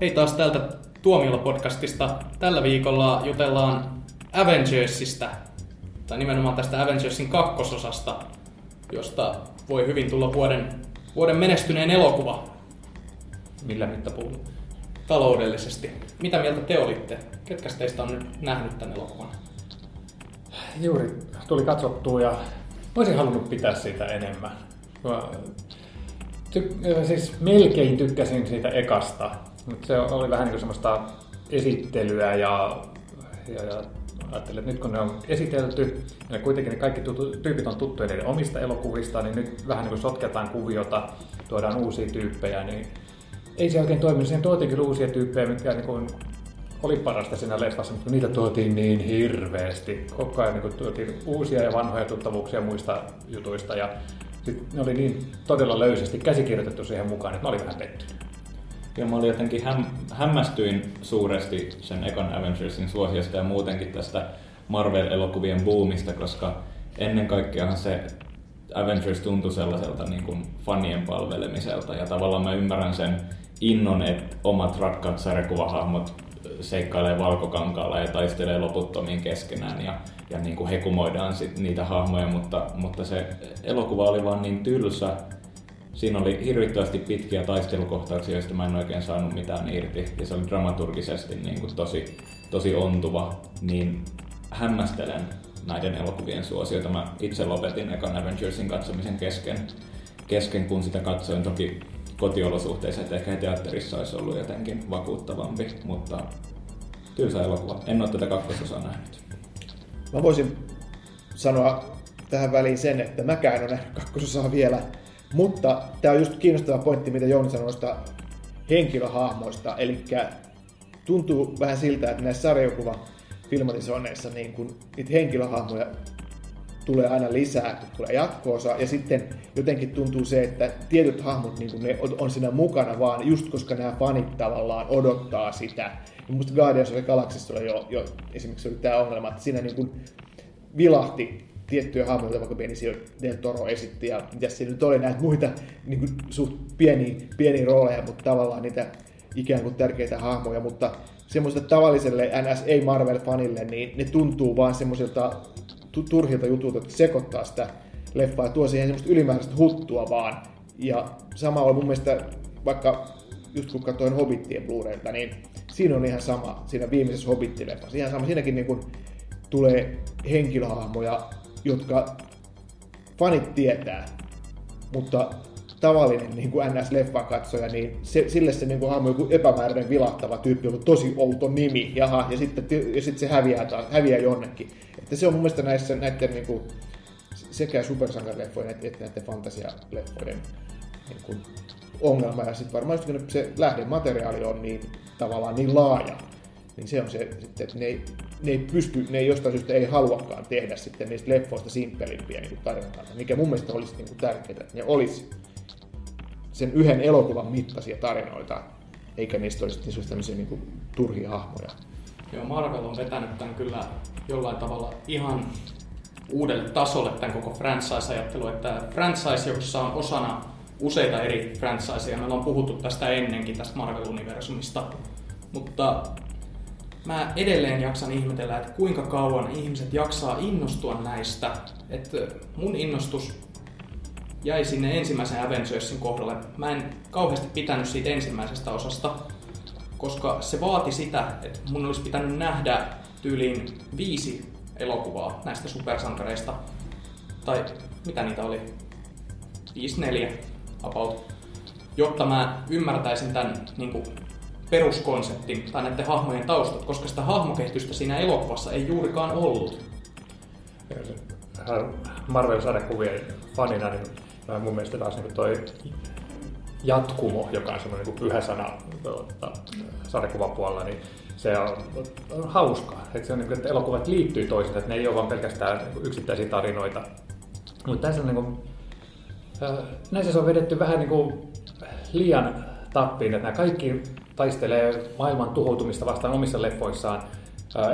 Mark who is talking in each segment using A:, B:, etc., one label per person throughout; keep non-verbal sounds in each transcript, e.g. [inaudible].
A: Hei taas täältä Tuomiolla-podcastista. Tällä viikolla jutellaan Avengersista, tai nimenomaan tästä Avengersin kakkososasta, josta voi hyvin tulla vuoden, vuoden menestyneen elokuva.
B: Millä mittapuulla?
A: Taloudellisesti. Mitä mieltä te olitte? Ketkä teistä on nyt nähnyt tämän elokuvan?
B: Juuri tuli katsottua ja olisin halunnut pitää siitä enemmän. Ty- siis melkein tykkäsin siitä ekasta, mutta se oli vähän niin kuin semmoista esittelyä ja, ja, ja ajattelin, että nyt kun ne on esitelty, ja kuitenkin ne kaikki tutu, tyypit on tuttuja niiden omista elokuvista, niin nyt vähän niin kuin sotketaan kuviota, tuodaan uusia tyyppejä, niin ei se oikein toiminut. Siihen tuotiin kyllä uusia tyyppejä, mitkä niin kuin oli parasta siinä leffassa, mutta niitä tuotiin niin hirveästi. Koko ajan niin tuotiin uusia ja vanhoja tuttavuuksia muista jutuista ja sit ne oli niin todella löysästi käsikirjoitettu siihen mukaan, että mä olin vähän pettynyt.
C: Ja mä olin jotenkin häm, hämmästyin suuresti sen ekan Avengersin suosiosta ja muutenkin tästä Marvel-elokuvien boomista, koska ennen kaikkea se Avengers tuntui sellaiselta niin kuin fanien palvelemiselta ja tavallaan mä ymmärrän sen innon, että omat rakkaat sarjakuvahahmot seikkailee valkokankaalla ja taistelee loputtomiin keskenään ja, ja niin kuin hekumoidaan sit niitä hahmoja, mutta, mutta se elokuva oli vaan niin tylsä. Siinä oli hirvittävästi pitkiä taistelukohtauksia, joista mä en oikein saanut mitään irti ja se oli dramaturgisesti niin kuin tosi, tosi ontuva, niin hämmästelen näiden elokuvien suosiota. Mä itse lopetin ekan Avengersin katsomisen kesken, kesken kun sitä katsoin. Toki kotiolosuhteissa, että ehkä teatterissa olisi ollut jotenkin vakuuttavampi, mutta tylsä elokuva. En ole tätä kakkososaa nähnyt.
D: Mä voisin sanoa tähän väliin sen, että mäkään en ole nähnyt kakkososaa vielä, mutta tämä on just kiinnostava pointti, mitä Jouni sanoi henkilöhahmoista, eli tuntuu vähän siltä, että näissä sarjakuva filmatisoinneissa niin kun niitä henkilöhahmoja tulee aina lisää, kun tulee jatkoosa, ja sitten jotenkin tuntuu se, että tietyt hahmot niin ne on siinä mukana vaan just koska nämä fanit tavallaan odottaa sitä. Ja musta Guardians of the Galaxy oli jo, jo esimerkiksi oli tämä ongelma, että siinä niin kuin vilahti tiettyjä hahmoja, vaikka Benicio del Toro esitti, ja mitä siinä nyt oli näitä muita niin kuin suht pieniä, pieniä rooleja, mutta tavallaan niitä ikään kuin tärkeitä hahmoja, mutta semmoiselle tavalliselle NS ei Marvel-fanille, niin ne tuntuu vaan semmoisilta turhilta jutulta, että sekoittaa sitä leffaa ja tuo siihen semmoista ylimääräistä huttua vaan. Ja sama on mun mielestä, vaikka just kun katsoin Hobbitien blu niin siinä on ihan sama, siinä viimeisessä Hobbit-leffassa. Ihan sama, siinäkin niin kun tulee henkilöhahmoja, jotka fanit tietää, mutta tavallinen niin kuin NS-leffan katsoja, niin se, sille se niin kuin hahmo joku epämääräinen vilahtava tyyppi on tosi outo nimi, jaha, ja sitten, ja sitten se häviää, taas, häviää jonnekin. Että se on mun mielestä näissä, näiden niin kuin, sekä supersankarileffojen että näiden fantasialeffojen niin kuin, ongelma. Ja sitten varmaan kun se lähdemateriaali on niin tavallaan niin laaja, niin se on se että ne ei, ne ei pysty, ne ei jostain syystä ei haluakaan tehdä sitten niistä leffoista simppelimpiä niin tarinoita, mikä mun mielestä olisi niin kuin tärkeää, että ne olisi sen yhden elokuvan mittaisia tarinoita, eikä niistä olisi niin tämmöisiä niin kuin, turhia hahmoja.
A: Joo, Marvel on vetänyt tämän kyllä jollain tavalla ihan uudelle tasolle tämän koko franchise-ajattelu, että franchise, jossa on osana useita eri franchiseja, meillä on puhuttu tästä ennenkin, tästä Marvel-universumista, mutta mä edelleen jaksan ihmetellä, että kuinka kauan ihmiset jaksaa innostua näistä. Että mun innostus jäi sinne ensimmäisen Avengersin kohdalle. Mä en kauheasti pitänyt siitä ensimmäisestä osasta, koska se vaati sitä, että mun olisi pitänyt nähdä tyyliin viisi elokuvaa näistä supersankareista. Tai mitä niitä oli? 5-4 about. Jotta mä ymmärtäisin tämän niin kuin, peruskonseptin tai näiden hahmojen taustat, koska sitä hahmokehitystä siinä elokuvassa ei juurikaan ollut.
B: Marvel-sarjakuvien fanina, niin mun mielestä taas niin toi jatkumo, joka on semmoinen niin pyhä sana tuota, sarjakuvapuolella, niin se on, on hauskaa. Että se on, niin kuin, että elokuvat liittyy toisiinsa, että ne ei ole vain pelkästään niin yksittäisiä tarinoita. Mutta tässä on niin kuin, näissä se on vedetty vähän niin kuin liian tappiin, että nämä kaikki taistelee maailman tuhoutumista vastaan omissa leffoissaan.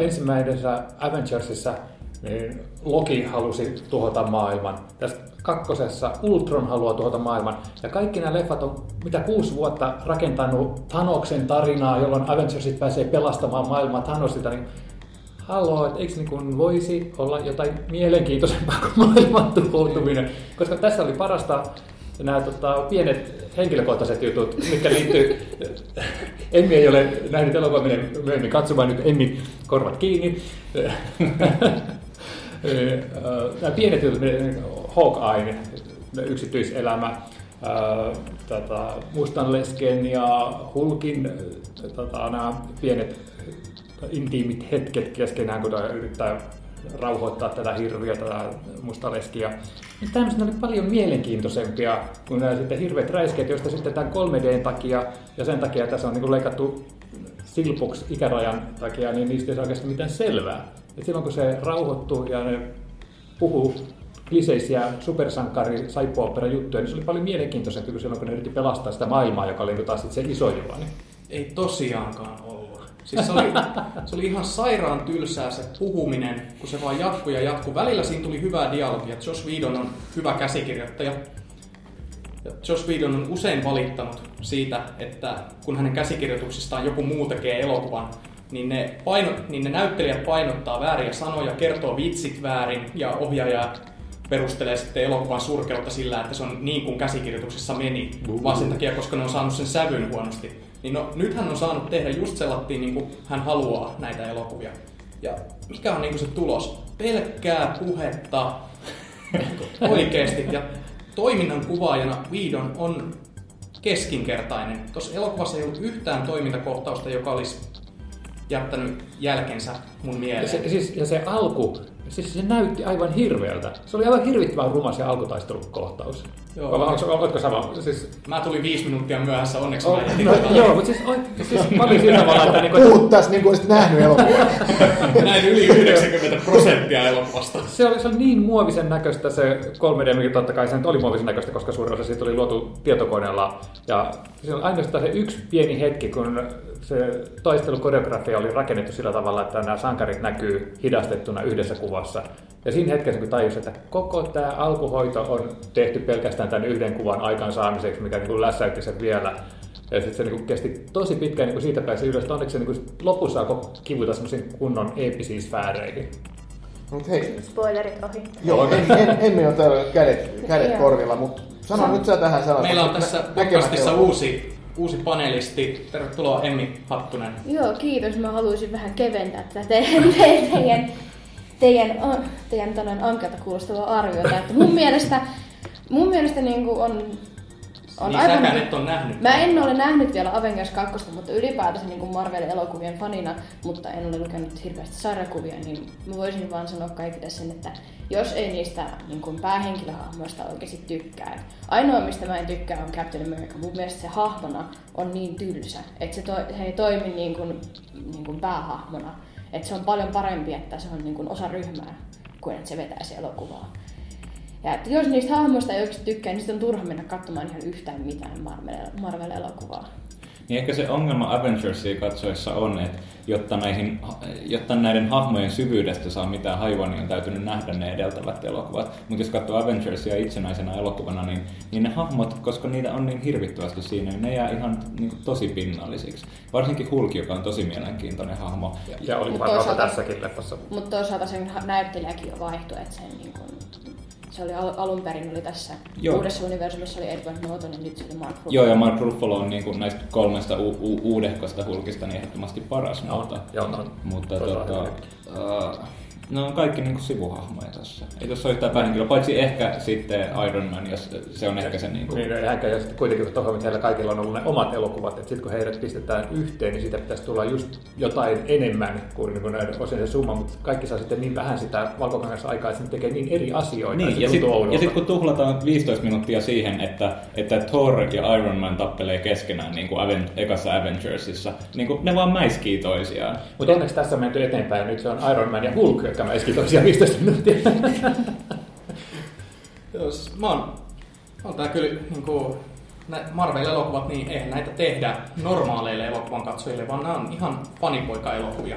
B: Ensimmäisessä Avengersissa niin Loki halusi tuhota maailman. Tässä kakkosessa Ultron haluaa tuhota maailman. Ja kaikki nämä leffat on mitä kuusi vuotta rakentanut Thanoksen tarinaa, jolloin Avengersit pääsee pelastamaan maailmaa Thanosilta. Niin Haloo, että eikö niin voisi olla jotain mielenkiintoisempaa kuin [laughs] maailman tuhoutuminen? Koska tässä oli parasta nämä tota, pienet henkilökohtaiset jutut, mitkä liittyy... Emmi ei ole nähnyt elokuvaa, myöhemmin katsomaan nyt Emmi korvat kiinni. nämä pienet jutut, Hawkeye, yksityiselämä, tota, Mustan lesken ja Hulkin tota, nämä pienet intiimit hetket keskenään, kun yrittää rauhoittaa tätä hirviötä, tätä mustaleskia. Niin tämmöiset oli paljon mielenkiintoisempia kuin nämä sitten hirveät räiskeet, joista sitten tämän 3Dn takia ja sen takia tässä on niin leikattu silpuksi ikärajan takia, niin niistä ei saa oikeasti mitään selvää. Et silloin kun se rauhoittuu ja ne puhuu kliseisiä supersankari saippuopera juttuja, niin se oli paljon mielenkiintoisempi kuin silloin, kun ne yritti pelastaa sitä maailmaa, joka oli niin taas se iso juoni.
A: Ei tosiaankaan ollut. Siis se oli, se oli ihan sairaan tylsää se puhuminen, kun se vaan jatkuu ja jatkuu. Välillä siinä tuli hyvää dialogia. Josh Whedon on hyvä käsikirjoittaja. Ja Josh Whedon on usein valittanut siitä, että kun hänen käsikirjoituksistaan joku muu tekee elokuvan, niin ne, paino, niin ne näyttelijät painottaa vääriä sanoja, kertoo vitsit väärin ja ohjaaja perustelee sitten elokuvan surkeutta sillä, että se on niin kuin käsikirjoituksessa meni, vaan sen takia, koska ne on saanut sen sävyn huonosti. Niin no, nyt hän on saanut tehdä just sellaisia, niin kuin hän haluaa näitä elokuvia. Ja mikä on niin kuin se tulos? Pelkkää puhetta [laughs] oikeasti. Ja toiminnan kuvaajana Viidon on keskinkertainen. Tuossa elokuvassa ei ollut yhtään toimintakohtausta, joka olisi jättänyt jälkensä mun mieleen.
B: Ja se, siis, ja se alku, siis se näytti aivan hirveältä. Se oli aivan hirvittävän ruma se alkutaistelukohtaus. Joo, Vai, oletko sama? Siis...
A: Mä tulin viisi minuuttia myöhässä, onneksi no, mä
B: jätin no, Joo, mutta siis, siis mä olin sillä tavalla, että... Niin
D: Puhut tässä niin kuin olisit nähnyt elokuvaa. [laughs]
A: Näin yli 90 prosenttia elokuvasta.
B: Se oli, se oli niin muovisen näköistä se 3D, mikä totta kai se oli muovisen näköistä, koska suurin osa siitä oli luotu tietokoneella. Ja se oli ainoastaan se yksi pieni hetki, kun se taistelukoreografia oli rakennettu sillä tavalla, että nämä sankarit näkyy hidastettuna yhdessä kuvassa. Ja siinä hetkessä, kun tajusin, että koko tämä alkuhoito on tehty pelkästään tämän yhden kuvan aikaansaamiseksi, mikä niin kuin lässäytti sen vielä. Ja sitten se niin kuin kesti tosi pitkään niin kuin siitä pääsi ylös. Onneksi se niin lopussa alkoi kivuta semmoisiin kunnon eeppisiin sfääreihin.
E: Mut hei. Spoilerit ohi.
D: Joo, en, en, emme ole täällä kädet, kädet korvilla, mutta sano nyt sä tähän sanat.
A: Meillä on tässä podcastissa uusi uusi panelisti. Tervetuloa Emmi Hattunen.
E: Joo, kiitos. Mä haluaisin vähän keventää tätä teidän, [laughs] teidän, teidän, teidän, teidän ankeata kuulostavaa arviota. Että mun mielestä, mun mielestä niin kuin on
A: on niin aivan, säkään et on nähnyt.
E: Mä en ole nähnyt vielä Avengers 2, mutta ylipäätänsä niin Marvel-elokuvien fanina, mutta en ole lukenut hirveästi sarjakuvia, niin mä voisin vaan sanoa kaikille sen, että jos ei niistä niin kuin päähenkilöhahmoista oikeasti tykkää. Ainoa, mistä mä en tykkää, on Captain America. Mun mielestä se hahmona on niin tylsä, että se, to, he ei toimi niin kuin, niin kuin päähahmona. Että se on paljon parempi, että se on niin kuin osa ryhmää, kuin että se vetää se elokuvaa. Ja että jos niistä hahmoista ei oikeasti tykkää, niin sitten on turha mennä katsomaan ihan yhtään mitään Marvel-elokuvaa.
C: Niin ehkä se ongelma Avengersia katsoessa on, että jotta, näihin, jotta näiden hahmojen syvyydestä saa mitään haivoa, niin on täytynyt nähdä ne edeltävät elokuvat. Mutta jos katsoo Avengersia itsenäisenä elokuvana, niin, niin ne hahmot, koska niitä on niin hirvittävästi siinä, niin ne jää ihan niin kuin, tosi pinnallisiksi. Varsinkin Hulk, joka on tosi mielenkiintoinen hahmo.
B: Ja, ja oli varmaan tässäkin leffassa.
E: Mutta toisaalta sen näyttelijäkin jo vaihtui, että sen niin kuin se oli al- alun perin oli tässä Joo. uudessa universumissa oli Edward Norton ja nyt se oli Mark Ruffalo.
C: Joo, ja Mark Ruffalo on niin kuin näistä kolmesta u- u- uudehkosta hulkista niin ehdottomasti paras.
B: No, mutta, joo, no,
C: mutta tota, uh, ne on kaikki niin kuin sivuhahmoja tässä. Ei tuossa ole yhtään päähenkilöä, paitsi ehkä sitten Iron Man, jos se on ehkä se niin kuin...
B: Niin, no, ehkä, ja sitten kuitenkin tuohon, että heillä kaikilla on ollut ne omat elokuvat, että sitten kun heidät pistetään yhteen, niin siitä pitäisi tulla just jotain enemmän kuin, niin kuin näiden osin se summa, mutta kaikki saa sitten niin vähän sitä valkokangassa aikaa, että se tekee niin eri asioita.
C: Niin, ja sitten sit, kun tuhlataan 15 minuuttia siihen, että, että Thor ja Iron Man tappelee keskenään niin kuin Aven, ekassa Avengersissa, niin kuin ne vaan mäiskii toisiaan.
B: Mutta onneksi tässä on menty eteenpäin, nyt se on Iron Man ja Hulk, jotka mä eskin tosiaan 15 minuuttia.
A: Joo, siis mä oon, oon tää kyllä niin kuin, Marvel-elokuvat, niin eihän näitä tehdä normaaleille elokuvan katsojille, vaan nämä on ihan fanipoika-elokuvia.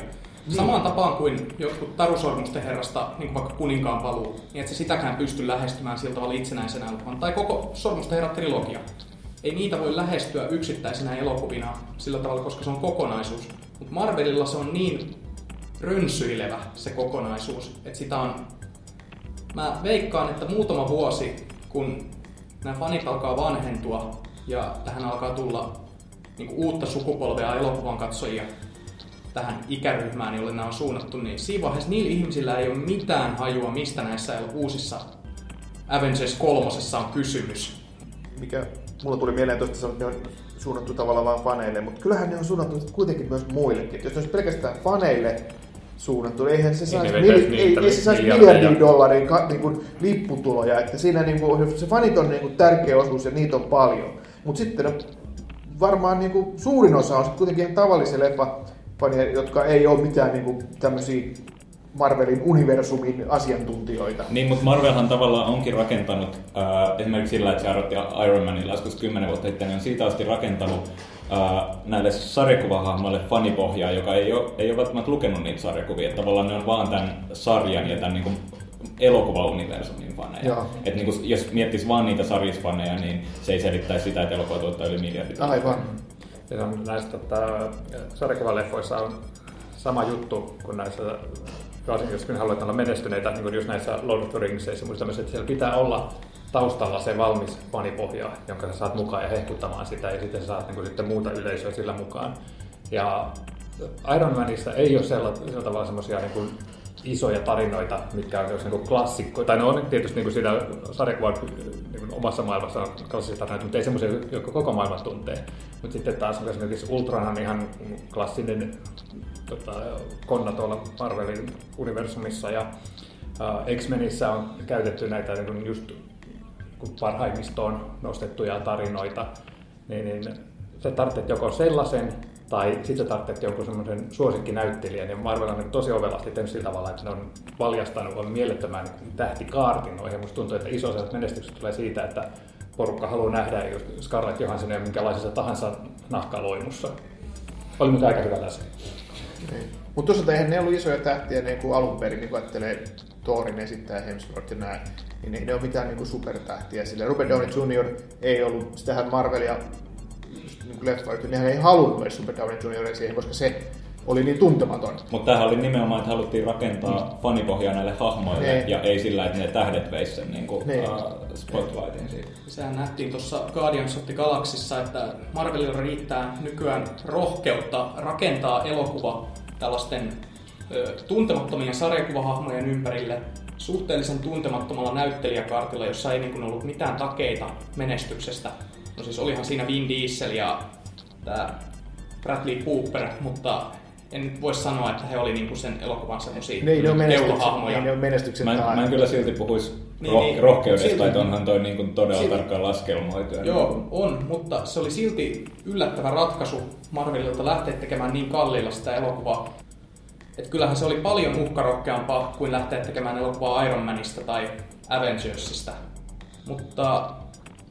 A: Samaan tapaan kuin jotkut tarusormusten herrasta, niin kuin vaikka kuninkaan paluu, niin et se sitäkään pysty lähestymään sillä tavalla itsenäisenä elokuvana. Tai koko Sormusten herra trilogia. Ei niitä voi lähestyä yksittäisenä elokuvina sillä tavalla, koska se on kokonaisuus. Mutta Marvelilla se on niin rönsyilevä se kokonaisuus, että sitä on... Mä veikkaan, että muutama vuosi, kun nämä fanit alkaa vanhentua ja tähän alkaa tulla niin uutta sukupolvea elokuvan katsojia, tähän ikäryhmään, jolle nämä on suunnattu, niin siinä vaiheessa niillä ihmisillä ei ole mitään hajua, mistä näissä uusissa Avengers kolmosessa on kysymys.
D: Mikä mulla tuli mieleen tuosta, että ne on suunnattu tavallaan vain faneille, mutta kyllähän ne on suunnattu kuitenkin myös muillekin. Et jos ne olisi pelkästään faneille suunnattu, niin eihän se saisi,
B: ne
D: mil,
B: vetäisi
D: ei,
B: niitä
D: ei se saisi miljardin dollarin ka, niin kuin, lipputuloja. Että siinä niin kuin, se fanit on niin kuin, tärkeä osuus ja niitä on paljon. Mutta sitten no, varmaan niin kuin, suurin osa on sitten kuitenkin ihan tavallisia leffafaneja, jotka ei ole mitään niin kuin, tämmöisiä Marvelin universumin asiantuntijoita.
C: Niin, mutta Marvelhan tavallaan onkin rakentanut, äh, esimerkiksi sillä, että se Iron Manilla joskus 10 vuotta sitten, niin on siitä asti rakentanut näille sarjakuvahahmoille fanipohjaa, joka ei ole, ei ole välttämättä lukenut niitä sarjakuvia. Että tavallaan ne on vaan tämän sarjan ja tämän niin kuin, elokuvauniversumin faneja.
D: Joo.
C: Et niin kuin, jos miettis vaan niitä sarjisfaneja, niin se ei selittäisi sitä, että elokuva tuottaa yli miljardit.
D: Aivan.
B: Ja on näissä tota, sarjakuvaleffoissa on sama juttu kuin näissä, varsinkin jos minä haluat olla menestyneitä, niin kuin just näissä Lord of the Ringsissa ja muissa tämmöisissä, että siellä pitää olla taustalla se valmis fanipohja, jonka sä saat mukaan ja hehkuttamaan sitä, ja sitten sä saat niin kuin, sitten muuta yleisöä sillä mukaan. Ja Iron Manissa ei ole sella, sillä tavalla semmoisia niin kuin isoja tarinoita, mitkä on niin kuin klassikkoja. Tai ne on tietysti niin kuin siinä sarjakuvan niin omassa maailmassa on klassisia tarinoita, mutta ei semmoisia, jotka koko maailma tuntee. Mutta sitten taas esimerkiksi Ultron on ihan klassinen tota, konna tuolla Marvelin universumissa ja X-Menissä on käytetty näitä niin just kun parhaimmistoon nostettuja tarinoita, niin, niin sä tarvitset joko sellaisen tai sitten tarvitset jonkun semmoisen suosikkinäyttelijän. Ja Marvel on tosi ovelasti tehnyt sillä tavalla, että ne on valjastanut on mielettömän niin tähtikaartin noihin. Musta tuntuu, että iso menestykset tulee siitä, että porukka haluaa nähdä just Scarlett Johanssonia minkälaisessa tahansa nahkaloimussa. Oli nyt aika hyvä tässä.
D: Mutta toisaalta eihän ne ollut isoja tähtiä niin kuin alun perin, niin kun ajattelee Thorin esittää Hemsworth ja näin, niin ne, ne on mitään niin kuin supertähtiä. Sillä Robert Downey Jr. ei ollut, sitähän Marvelia niin leffa nehän ei halunnut edes Robert Downey Jr. siihen, koska se oli niin tuntematon.
C: Mutta tämähän oli nimenomaan, että haluttiin rakentaa fanipohjaa näille hahmoille,
D: Niin.
C: ja ei sillä, että ne tähdet veisi sen niin kuin, uh, spotlightin siitä.
A: Sehän nähtiin tuossa Guardians of the Galaxissa, että Marvelilla riittää nykyään rohkeutta rakentaa elokuva tällaisten tuntemattomien sarjakuvahahmojen ympärille suhteellisen tuntemattomalla näyttelijäkartilla, jossa ei niin kuin ollut mitään takeita menestyksestä. No siis olihan siinä Vin Diesel ja tämä Bradley Cooper, mutta en nyt voi sanoa, että he oli niinku sen elokuvan semmosia
D: Ne ei ne
A: keulahahmoja.
D: ei ne ole menestyksen
C: Mä, en- mä en kyllä silti puhuisi
A: Niin,
C: roh-
A: niin.
C: rohkeudesta,
A: Silti-
C: että onhan toi niin kuin todella
A: Silti-
C: tarkkaan laskelmoitu.
A: Joo,
C: niin
A: on, mutta se oli silti yllättävä ratkaisu Marvelilta lähteä tekemään niin kalliilla sitä elokuvaa. Että kyllähän se oli paljon uhkarohkeampaa kuin lähteä tekemään elokuvaa Iron Manista tai Avengersista. Mutta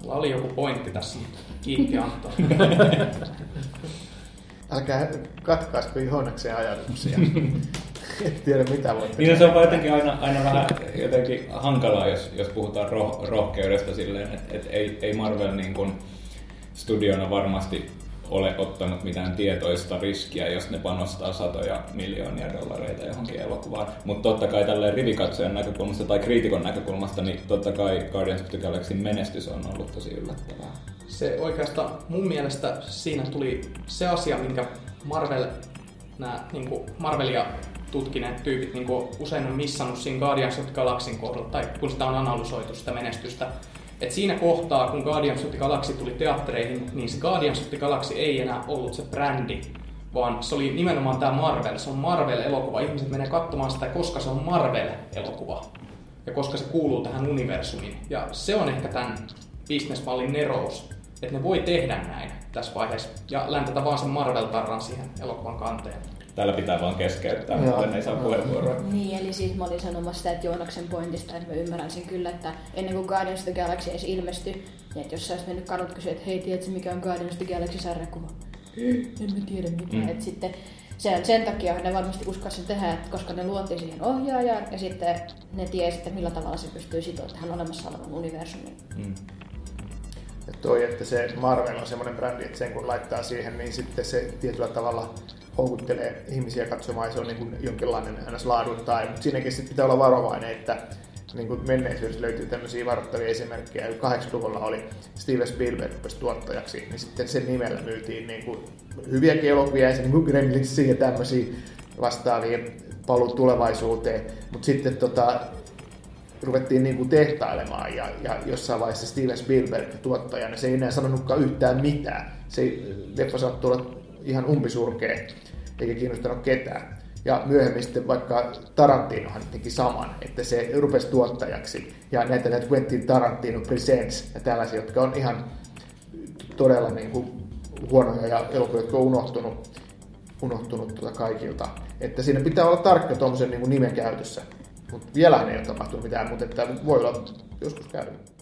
A: mulla oli joku pointti tässä. Kiitti Antto. [laughs]
D: Älkää katkaisko Joonaksen ajatuksia. [laughs] Et tiedä mitä voitte.
C: Niin no se on vaan jotenkin aina, aina vähän jotenkin hankalaa, jos, jos puhutaan roh, rohkeudesta silleen, että et ei, ei Marvel niin kuin studiona varmasti ole ottanut mitään tietoista riskiä, jos ne panostaa satoja miljoonia dollareita johonkin elokuvaan. Mutta totta kai tälleen rivikatsojan näkökulmasta tai kriitikon näkökulmasta, niin totta kai Guardians of the Galaxyn menestys on ollut tosi yllättävää.
A: Se oikeastaan mun mielestä siinä tuli se asia, minkä Marvel, nämä niin Marvelia tutkineet tyypit niin usein on missannut siinä Guardians of the Galaxyn kohdalla, tai kun sitä on analysoitu sitä menestystä. Et siinä kohtaa, kun Guardians of the Galaxy tuli teattereihin, niin se Guardians of the Galaxy ei enää ollut se brändi, vaan se oli nimenomaan tämä Marvel. Se on Marvel-elokuva. Ihmiset menee katsomaan sitä, koska se on Marvel-elokuva. Ja koska se kuuluu tähän universumiin. Ja se on ehkä tämän bisnesmallin nerous, että ne voi tehdä näin tässä vaiheessa. Ja läntätä vaan sen Marvel-tarran siihen elokuvan kanteen.
C: Täällä pitää vaan keskeyttää,
D: Joo.
C: mutta ei saa puheenvuoroa.
E: Niin, eli siis mä olin sanomassa sitä, että Joonaksen pointista, että mä ymmärrän sen kyllä, että ennen kuin Guardians of the Galaxy edes ilmestyi, niin että jos sä olisit mennyt kadut kysyä, että hei, tiedätkö mikä on Guardians of the Galaxy sarjakuva? En mä tiedä mitään.
C: Mm.
E: Että sitten sen, sen takia ne varmasti uskovat sen tehdä, että koska ne luotiin siihen ohjaajaan ja sitten ne tiesi, että millä tavalla se pystyy sitoa tähän olemassa olevan universumiin.
C: Mm.
D: Ja toi, että se Marvel on semmoinen brändi, että sen kun laittaa siihen, niin sitten se tietyllä tavalla houkuttelee ihmisiä katsomaan, ja se on niin kuin jonkinlainen ns. laadun tai, mutta siinäkin sitten pitää olla varovainen, että niin kuin menneisyydessä löytyy tämmöisiä varoittavia esimerkkejä. 80-luvulla oli Steven Spielberg rupesi tuottajaksi, niin sitten sen nimellä myytiin niin kuin hyviä elokuvia, niin kuin ja tämmöisiä vastaavia paluu tulevaisuuteen. Mutta sitten tota, ruvettiin niin kuin tehtailemaan ja, ja jossain vaiheessa Steven Spielberg tuottajana, se ei enää sanonutkaan yhtään mitään. Se leffa saattoi olla ihan umpisurkea eikä kiinnostanut ketään. Ja myöhemmin sitten vaikka Tarantinohan teki saman, että se rupesi tuottajaksi. Ja näitä näitä Quentin Tarantino Presents ja tällaisia, jotka on ihan todella niin kuin huonoja ja elokuvia, jotka on unohtunut, unohtunut tuota kaikilta. Että siinä pitää olla tarkka tuommoisen niin nimen käytössä. Mutta vielähän ei ole tapahtunut mitään, mutta että voi olla joskus käynyt.